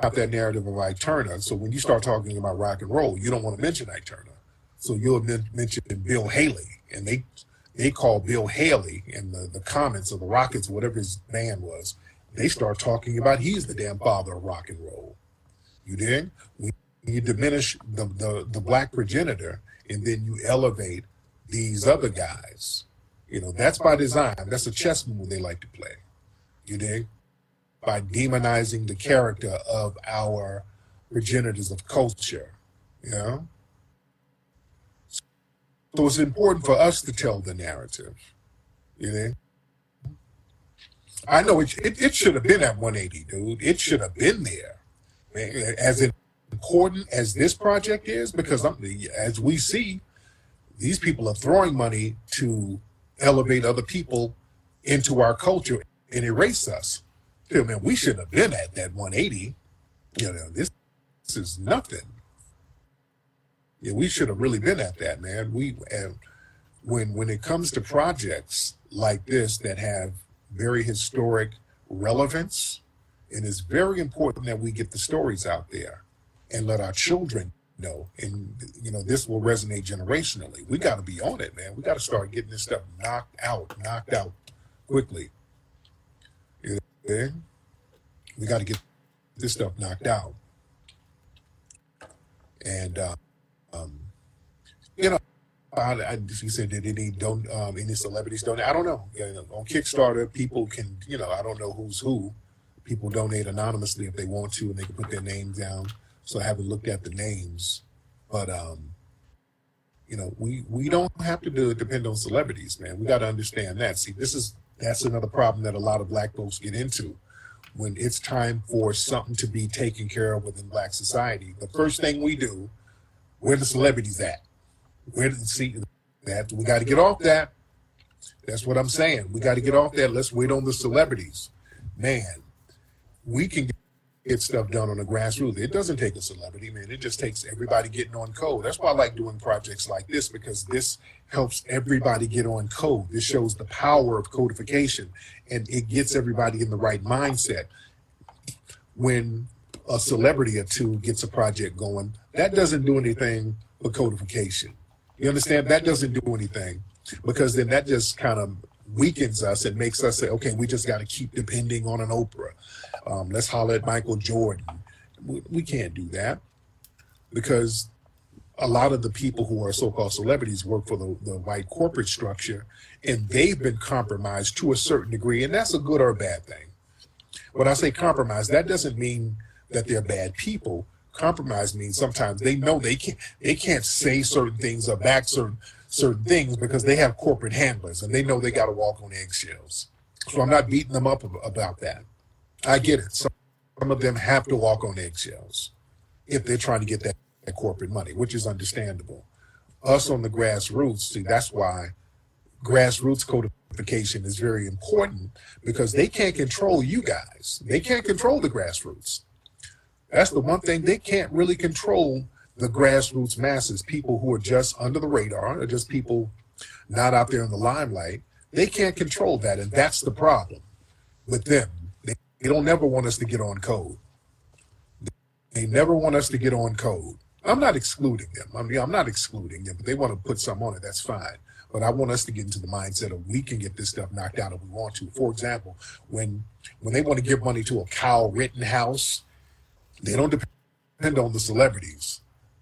out that narrative of Ike Turner. So when you start talking about rock and roll, you don't want to mention Ike Turner. So you'll men- mention Bill Haley, and they they call Bill Haley in the, the Comets of the Rockets, whatever his band was. They start talking about he's the damn father of rock and roll. You dig? When you diminish the, the, the black progenitor and then you elevate these other guys, you know, that's by design. That's a chess move they like to play. You dig? By demonizing the character of our progenitors of culture. You know? So it's important for us to tell the narrative. You know? I know it, it, it should have been at 180, dude. It should have been there. As important as this project is, because I'm, as we see, these people are throwing money to elevate other people into our culture and erase us. Dude, man, we should have been at that 180. You know, this, this is nothing. Yeah, we should have really been at that, man. We and when when it comes to projects like this that have very historic relevance, it is very important that we get the stories out there and let our children know. And you know, this will resonate generationally. We got to be on it, man. We got to start getting this stuff knocked out, knocked out quickly. You we got to get this stuff knocked out. And uh, um, you know, I, I, said did any don't um, any celebrities donate? I don't know. You know. On Kickstarter, people can you know I don't know who's who. People donate anonymously if they want to, and they can put their name down. So I haven't looked at the names, but um, you know, we we don't have to do, depend on celebrities, man. We got to understand that. See, this is that's another problem that a lot of black folks get into when it's time for something to be taken care of within black society. The first thing we do, where the celebrities at? Where did see that? We got to get off that. That's what I'm saying. We got to get off that. Let's wait on the celebrities. Man, we can get stuff done on the grassroots. It doesn't take a celebrity, man. It just takes everybody getting on code. That's why I like doing projects like this because this helps everybody get on code. This shows the power of codification and it gets everybody in the right mindset. When a celebrity or two gets a project going, that doesn't do anything but codification. You understand? That doesn't do anything because then that just kind of weakens us and makes us say, okay, we just got to keep depending on an Oprah. Um, let's holler at Michael Jordan. We, we can't do that because a lot of the people who are so-called celebrities work for the, the white corporate structure and they've been compromised to a certain degree and that's a good or a bad thing when i say compromise that doesn't mean that they're bad people compromise means sometimes they know they can't they can't say certain things or back certain certain things because they have corporate handlers and they know they got to walk on eggshells so i'm not beating them up about that i get it some, some of them have to walk on eggshells if they're trying to get that, that corporate money, which is understandable. Us on the grassroots, see, that's why grassroots codification is very important because they can't control you guys. They can't control the grassroots. That's the one thing they can't really control the grassroots masses, people who are just under the radar, or just people not out there in the limelight. They can't control that, and that's the problem with them. They, they don't ever want us to get on code. They never want us to get on code. I'm not excluding them. I mean, I'm not excluding them, but they want to put some on it. That's fine. But I want us to get into the mindset of we can get this stuff knocked out if we want to. For example, when when they want to give money to a Kyle Rittenhouse, they don't depend on the celebrities.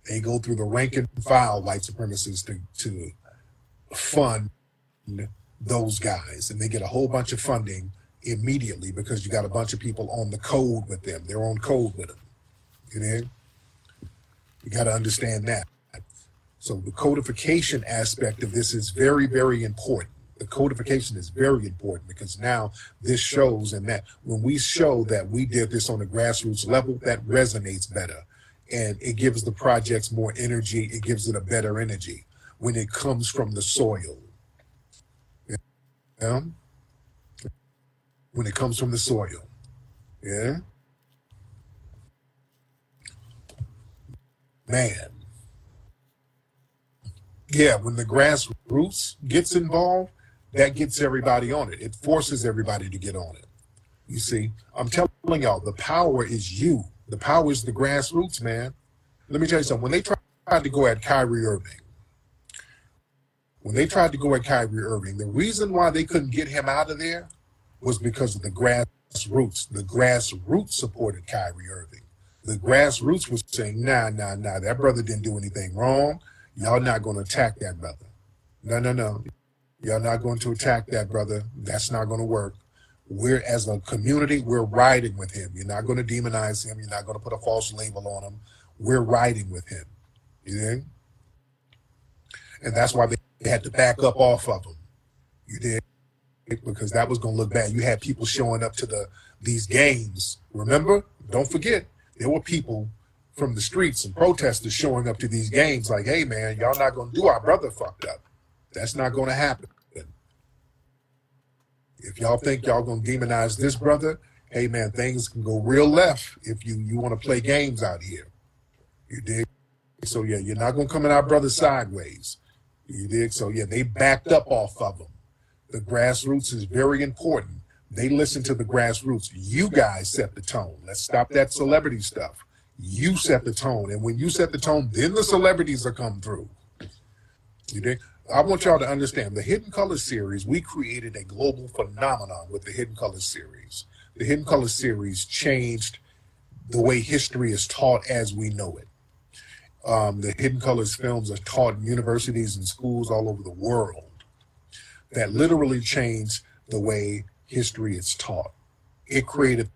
They go through the rank and file white supremacists to to fund those guys, and they get a whole bunch of funding immediately because you got a bunch of people on the code with them. They're on code with them. You know, you got to understand that. So the codification aspect of this is very, very important. The codification is very important because now this shows and that when we show that we did this on a grassroots level, that resonates better. And it gives the projects more energy. It gives it a better energy when it comes from the soil. Yeah? When it comes from the soil. Yeah? Man. Yeah, when the grassroots gets involved, that gets everybody on it. It forces everybody to get on it. You see, I'm telling y'all, the power is you. The power is the grassroots, man. Let me tell you something. When they tried to go at Kyrie Irving, when they tried to go at Kyrie Irving, the reason why they couldn't get him out of there was because of the grassroots. The grassroots supported Kyrie Irving. The grassroots was saying, nah, nah, nah, that brother didn't do anything wrong. Y'all not going to attack that brother. No, no, no. Y'all not going to attack that brother. That's not going to work. We're, as a community, we're riding with him. You're not going to demonize him. You're not going to put a false label on him. We're riding with him. You know? And that's why they had to back up off of him. You did? Because that was going to look bad. You had people showing up to the these games. Remember? Don't forget, there were people from the streets and protesters showing up to these games like, hey, man, y'all not going to do our brother fucked up. That's not going to happen. If y'all think y'all going to demonize this brother, hey, man, things can go real left if you, you want to play games out here. You dig? So, yeah, you're not going to come in our brother sideways. You dig? So, yeah, they backed up off of them. The grassroots is very important. They listen to the grassroots. You guys set the tone. Let's stop that celebrity stuff. You set the tone. And when you set the tone, then the celebrities will come through. You dig? I want y'all to understand the Hidden Colors series, we created a global phenomenon with the Hidden Colors series. The Hidden Colors series changed the way history is taught as we know it. Um, the Hidden Colors films are taught in universities and schools all over the world. That literally changed the way history is taught. It created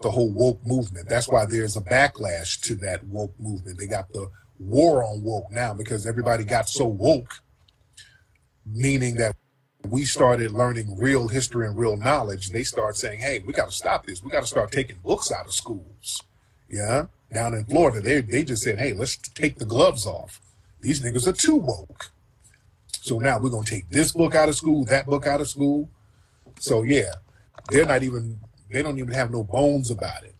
the whole woke movement. That's why there's a backlash to that woke movement. They got the war on woke now because everybody got so woke, meaning that we started learning real history and real knowledge. They start saying, hey, we got to stop this. We got to start taking books out of schools. Yeah. Down in Florida, they, they just said, hey, let's take the gloves off. These niggas are too woke. So now we're to take this book out of school, that book out of school. So yeah, they're not even, they don't even have no bones about it.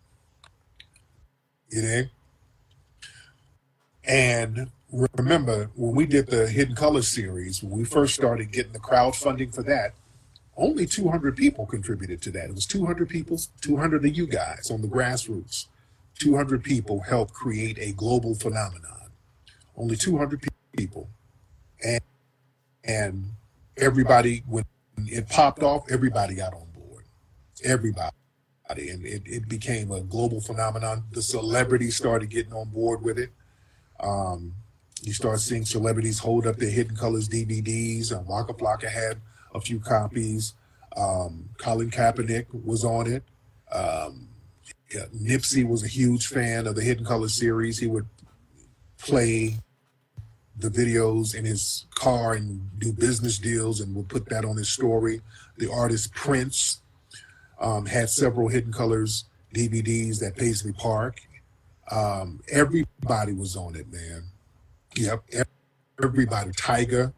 You know? And remember when we did the Hidden Colors series, when we first started getting the crowdfunding for that, only 200 people contributed to that. It was 200 people, 200 of you guys on the grassroots. 200 people helped create a global phenomenon. Only 200 people. And, and everybody, when it popped off, everybody got on board. Everybody. And it, it became a global phenomenon. The celebrities started getting on board with it. Um, you start seeing celebrities hold up their Hidden Colors DVDs, and Waka Flocka had a few copies. Um, Colin Kaepernick was on it. Um, yeah, Nipsey was a huge fan of the Hidden Colors series. He would play the videos in his car and do business deals and would put that on his story. The artist Prince um, had several Hidden Colors DVDs at Paisley Park. Um, everybody was on it, man. Yep, everybody. Tiger,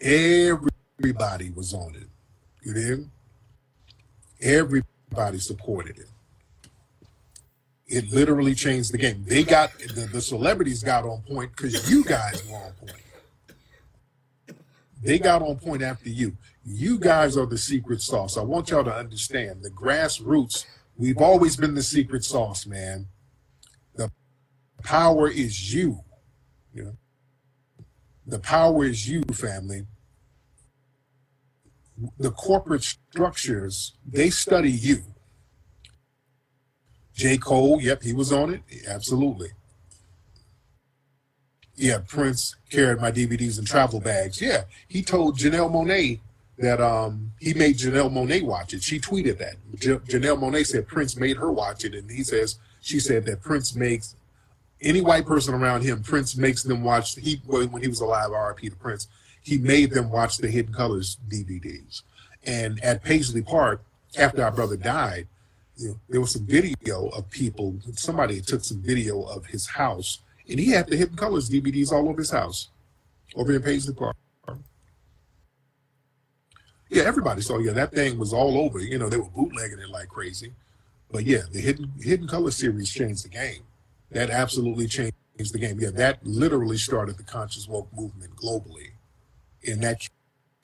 everybody was on it. You did? Everybody supported it. It literally changed the game. They got the, the celebrities got on point because you guys were on point. They got on point after you. You guys are the secret sauce. I want y'all to understand the grassroots. We've always been the secret sauce, man. The power is you. You know, the power is you, family. The corporate structures, they study you. J. Cole, yep, he was on it. Absolutely. Yeah, Prince carried my DVDs in travel bags. Yeah, he told Janelle Monáe that um, he made Janelle Monáe watch it. She tweeted that. Janelle Monáe said Prince made her watch it, and he says she said that Prince makes any white person around him. Prince makes them watch. He when he was alive, R.I.P. to Prince. He made them watch the Hidden Colors DVDs. And at Paisley Park, after our brother died, you know, there was some video of people. Somebody took some video of his house, and he had the Hidden Colors DVDs all over his house, over in Paisley Park. Yeah, everybody saw. Yeah, that thing was all over. You know, they were bootlegging it like crazy. But yeah, the Hidden Hidden Color series changed the game. That absolutely changed the game. Yeah, that literally started the conscious woke movement globally, and that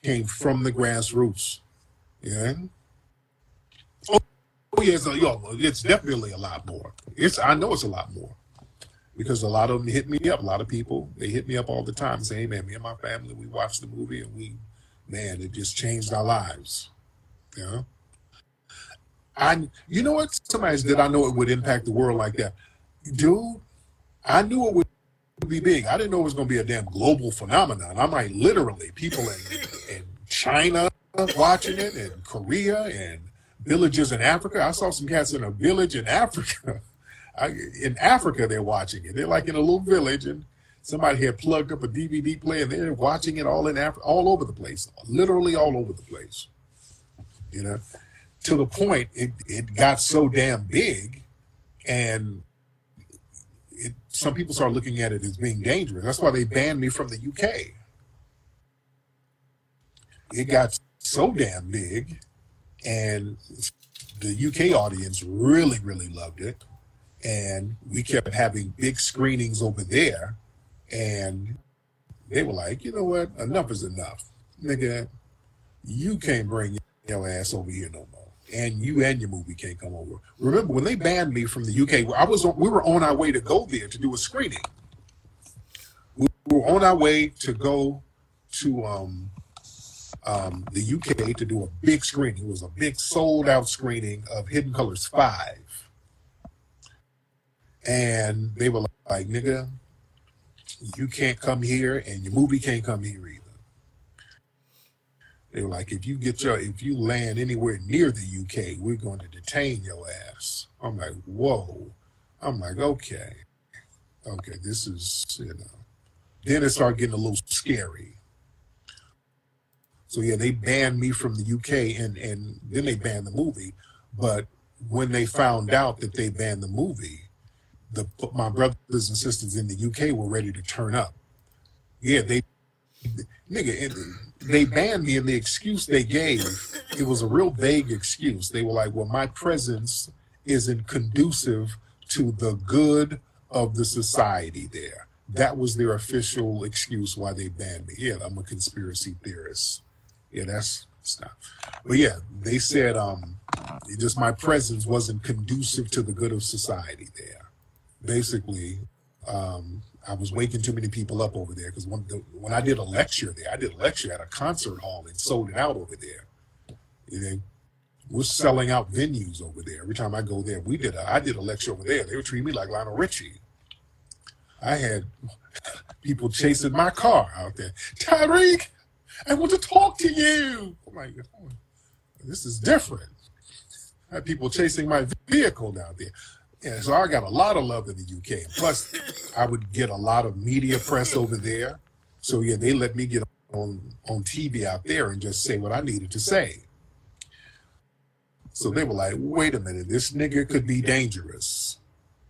came from the grassroots. Yeah. Oh, yeah, so, yo, it's definitely a lot more. It's I know it's a lot more because a lot of them hit me up. A lot of people they hit me up all the time, saying, "Man, me and my family we watched the movie and we, man, it just changed our lives." Yeah. I you know what? Somebody said I know it would impact the world like that, dude. I knew it would be big. I didn't know it was going to be a damn global phenomenon. I might literally people in in China watching it, and Korea, and villages in Africa. I saw some cats in a village in Africa. I, in Africa, they're watching it. They're like in a little village, and somebody had plugged up a DVD player, and they're watching it all in Africa, all over the place, literally all over the place. You know, to the point it, it got so damn big, and it, some people start looking at it as being dangerous. That's why they banned me from the UK. It got so damn big and the UK audience really, really loved it. And we kept having big screenings over there. And they were like, you know what? Enough is enough. Nigga, you can't bring your ass over here no more. And you and your movie can't come over. Remember when they banned me from the UK, I was on, we were on our way to go there to do a screening. We were on our way to go to um, um, the UK to do a big screening. It was a big sold out screening of Hidden Colors 5. And they were like, nigga, you can't come here and your movie can't come here either. They were like, if you get your, if you land anywhere near the UK, we're going to detain your ass. I'm like, whoa. I'm like, okay. Okay, this is, you know. Then it started getting a little scary. So yeah, they banned me from the UK and and then they banned the movie. But when they found out that they banned the movie, the my brothers and sisters in the UK were ready to turn up. Yeah, they nigga, it, they banned me and the excuse they gave, it was a real vague excuse. They were like, "Well, my presence isn't conducive to the good of the society there. That was their official excuse why they banned me. Yeah, I'm a conspiracy theorist. Yeah, that's stuff. But yeah, they said um just my presence wasn't conducive to the good of society there. Basically, um I was waking too many people up over there because when the, when I did a lecture there, I did a lecture at a concert hall and sold it out over there. You know, we're selling out venues over there. Every time I go there, we did a I did a lecture over there. They were treating me like Lionel Richie. I had people chasing my car out there. Tariq, I want to talk to you. I'm like, oh, this is different. I had people chasing my vehicle down there. Yeah, so I got a lot of love in the UK. Plus, I would get a lot of media press over there. So yeah, they let me get on on TV out there and just say what I needed to say. So they were like, wait a minute, this nigga could be dangerous.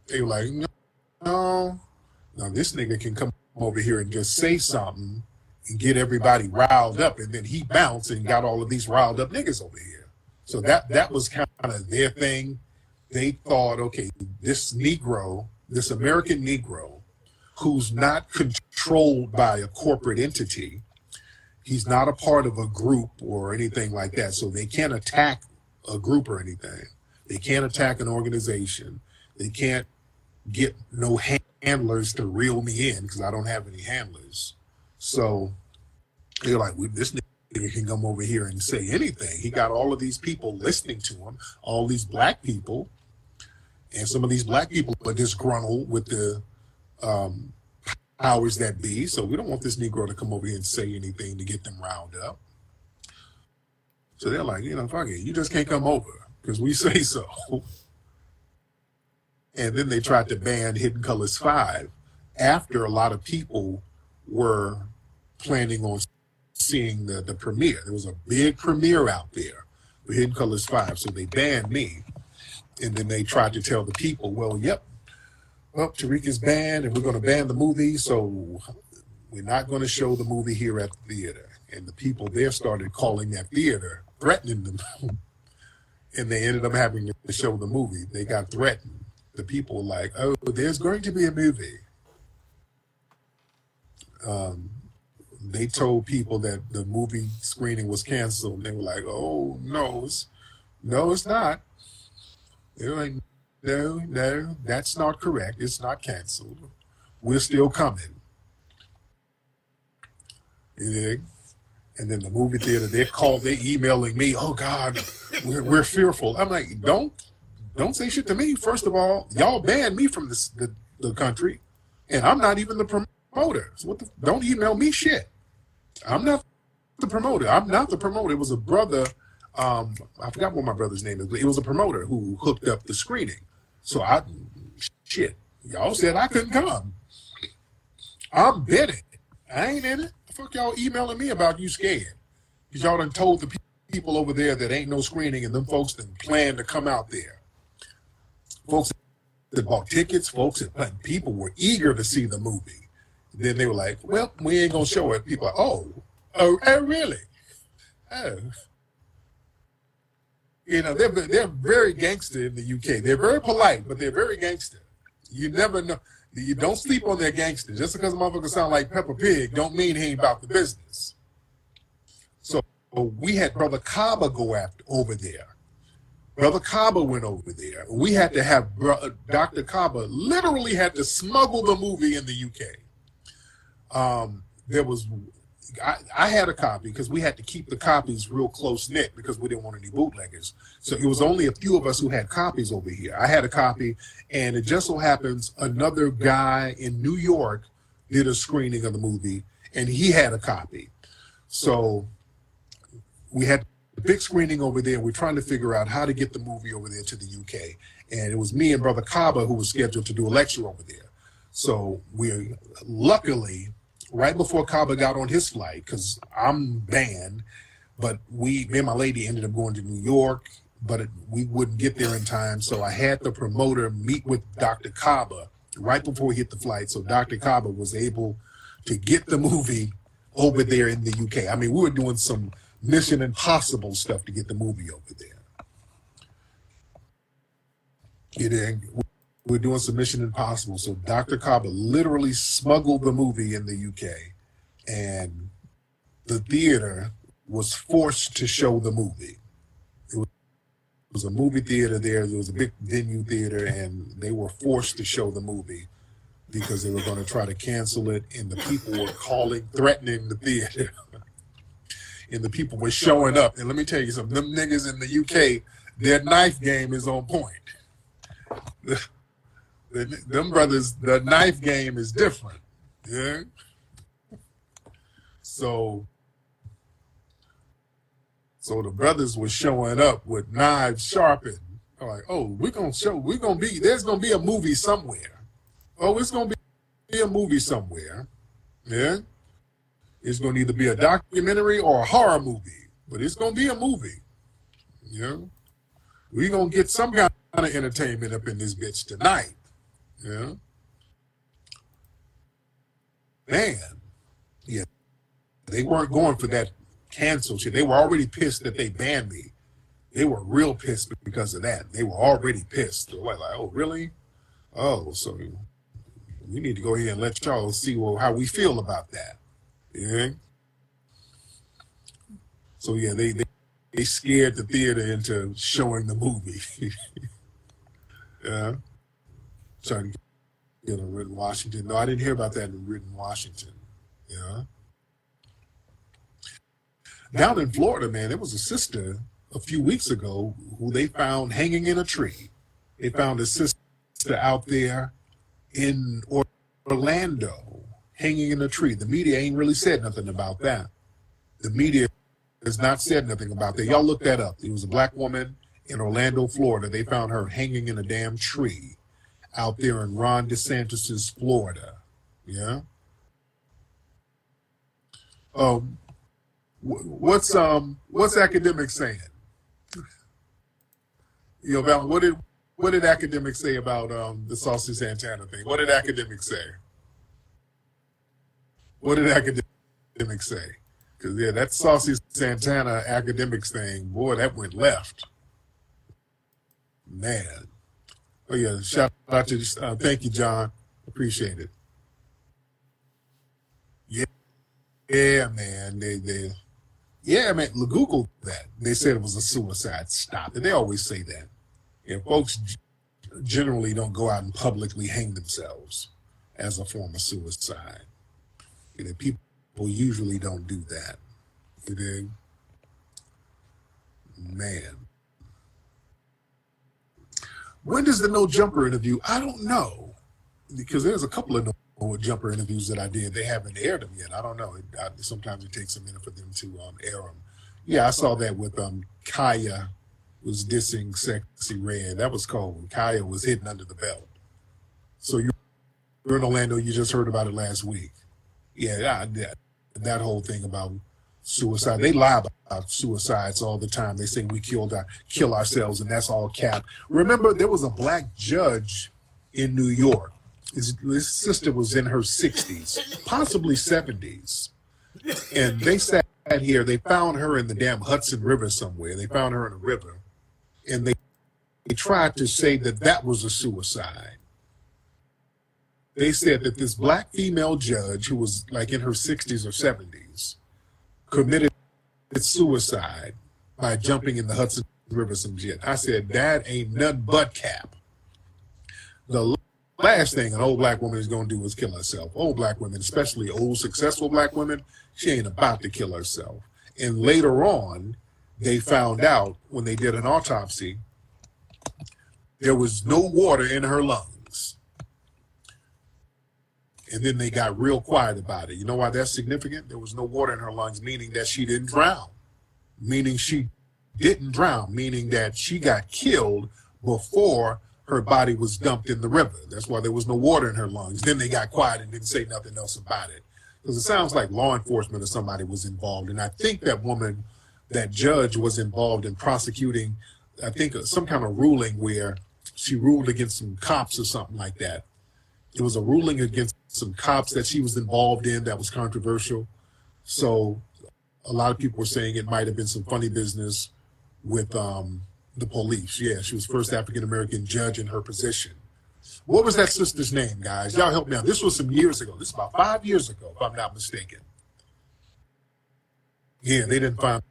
They were like, no, no, now this nigga can come over here and just say something and get everybody riled up, and then he bounced and got all of these riled up niggas over here. So that that was kind of their thing. They thought, okay, this Negro, this American Negro, who's not controlled by a corporate entity, he's not a part of a group or anything like that. So they can't attack a group or anything. They can't attack an organization. They can't get no handlers to reel me in because I don't have any handlers. So they're like, this nigga can come over here and say anything. He got all of these people listening to him, all these black people, and some of these black people are disgruntled with the um, powers that be. So we don't want this Negro to come over here and say anything to get them riled up. So they're like, you know, fuck it, you just can't come over because we say so. And then they tried to ban Hidden Colors 5 after a lot of people were planning on seeing the, the premiere. There was a big premiere out there for Hidden Colors 5. So they banned me. And then they tried to tell the people, well, yep, well, Tariq is banned and we're going to ban the movie. So we're not going to show the movie here at the theater. And the people there started calling that theater, threatening them. and they ended up having to show the movie. They got threatened the people were like, "Oh, there's going to be a movie." Um, they told people that the movie screening was canceled. And they were like, "Oh no, it's, no, it's not." They were like, "No, no, that's not correct. It's not canceled. We're still coming." And then the movie theater, they called, They're emailing me, "Oh God, we're, we're fearful." I'm like, "Don't don't say shit to me. First of all, y'all banned me from this, the, the country, and I'm not even the promoter. So what the, don't email me shit. I'm not the promoter. I'm not the promoter. It was a brother. Um, I forgot what my brother's name is, but it was a promoter who hooked up the screening. So I, shit, y'all said I couldn't come. I'm bidding. I ain't in it. The fuck y'all emailing me about you scared? Because y'all done told the pe- people over there that ain't no screening and them folks that plan to come out there folks that bought tickets, folks that people were eager to see the movie. Then they were like, "Well, we ain't gonna show it." People, are, "Oh, oh, oh, really? Oh." You know, they're they're very gangster in the UK. They're very polite, but they're very gangster. You never know. You don't sleep on their gangster. Just because a motherfucker sound like Peppa Pig, don't mean he ain't about the business. So we had Brother Kaba go after over there Brother Kaba went over there. We had to have Dr. Kaba literally had to smuggle the movie in the UK. Um, there was, I, had a copy because we had to keep the copies real close knit because we didn't want any bootleggers. So it was only a few of us who had copies over here. I had a copy, and it just so happens another guy in New York did a screening of the movie, and he had a copy. So we had a big screening over there. We're trying to figure out how to get the movie over there to the UK. And it was me and Brother Kaba who was scheduled to do a lecture over there. So we luckily, right before Kaba got on his flight, because I'm banned, but we, me and my lady ended up going to New York, but it, we wouldn't get there in time. So I had the promoter meet with Dr. Kaba right before we hit the flight. So Dr. Kaba was able to get the movie over there in the UK. I mean, we were doing some Mission Impossible stuff to get the movie over there. Know, were doing some Mission Impossible. So Dr. Kaba literally smuggled the movie in the UK, and the theater was forced to show the movie. It was, it was a movie theater there. There was a big venue theater, and they were forced to show the movie because they were going to try to cancel it, and the people were calling, threatening the theater. and the people were showing up. And let me tell you something, them niggas in the UK, their knife game is on point. The, the, them brothers, the knife game is different. Yeah. So, so the brothers were showing up with knives sharpened. Like, oh, we're gonna show, we're gonna be, there's gonna be a movie somewhere. Oh, it's gonna be a movie somewhere. Yeah. It's to either be a documentary or a horror movie, but it's to be a movie. You know, we're to get some kind of entertainment up in this bitch tonight. Know? Man, yeah, they weren't going for that cancel shit. They were already pissed that they banned me. They were real pissed because of that. They were already pissed. They were like, oh, really? Oh, so we need to go ahead and let y'all see well, how we feel about that. Yeah. So yeah, they, they they scared the theater into showing the movie. yeah. To get a written Washington. No, I didn't hear about that in written Washington. Yeah. Down in Florida, man, there was a sister a few weeks ago who they found hanging in a tree. They found a sister out there in Orlando hanging in a tree. The media ain't really said nothing about that. The media has not said nothing about that. Y'all look that up. It was a black woman in Orlando, Florida. They found her hanging in a damn tree out there in Ron DeSantis's Florida. Yeah. Um, what's um what's Akademiks saying? You know, what did what did Akademiks say about um the Saucy Santana thing? What did Akademiks say? What did Akademiks say? Because yeah, that Saucy Santana Akademiks thing, boy, that went left. Man. Oh yeah, shout out to uh, thank you, John. Appreciate it. Yeah, yeah, man. They they yeah, man. Google that. They said it was a suicide. Stop it. They always say that. And folks generally don't go out and publicly hang themselves as a form of suicide. You know, people usually don't do that. You dig? Man. When does the no jumper interview? I don't know. Because there's a couple of no jumper interviews that I did. They haven't aired them yet. I don't know. It, I, sometimes it takes a minute for them to um, air them. Yeah, I saw that with um, Kaya was dissing Sexyy Red. That was cold. Kaya was hidden under the belt. So you- you're in Orlando. You just heard about it last week. Yeah, that, that, that whole thing about suicide. They lie about suicides all the time. They say we killed our, kill ourselves, and that's all cap. Remember, there was a black judge in New York. His, his sister was in her 60s, possibly 70s, and they sat here. They found her in the damn Hudson River somewhere. They found her in a river, and they, they tried to say that that was a suicide they said that this black female judge who was like in her 60s or 70s committed suicide by jumping in the Hudson River some shit. I said that ain't nothing but cap. The last thing an old black woman is going to do is kill herself. Old black women, especially old successful black women, she ain't about to kill herself. And later on, they found out when they did an autopsy, there was no water in her lungs and then they got real quiet about it. You know why that's significant? There was no water in her lungs, meaning that she didn't drown, meaning she didn't drown, meaning that she got killed before her body was dumped in the river. That's why there was no water in her lungs. Then they got quiet and didn't say nothing else about it. Because it sounds like law enforcement or somebody was involved. And I think that woman, that judge was involved in prosecuting, I think uh, some kind of ruling where she ruled against some cops or something like that. It was a ruling against some cops that she was involved in that was controversial. So a lot of people were saying it might have been some funny business with um, the police. Yeah, she was first African American judge in her position. What was that sister's name, guys? Y'all help me out. This was some years ago. This is about five years ago, if I'm not mistaken. Yeah, they didn't find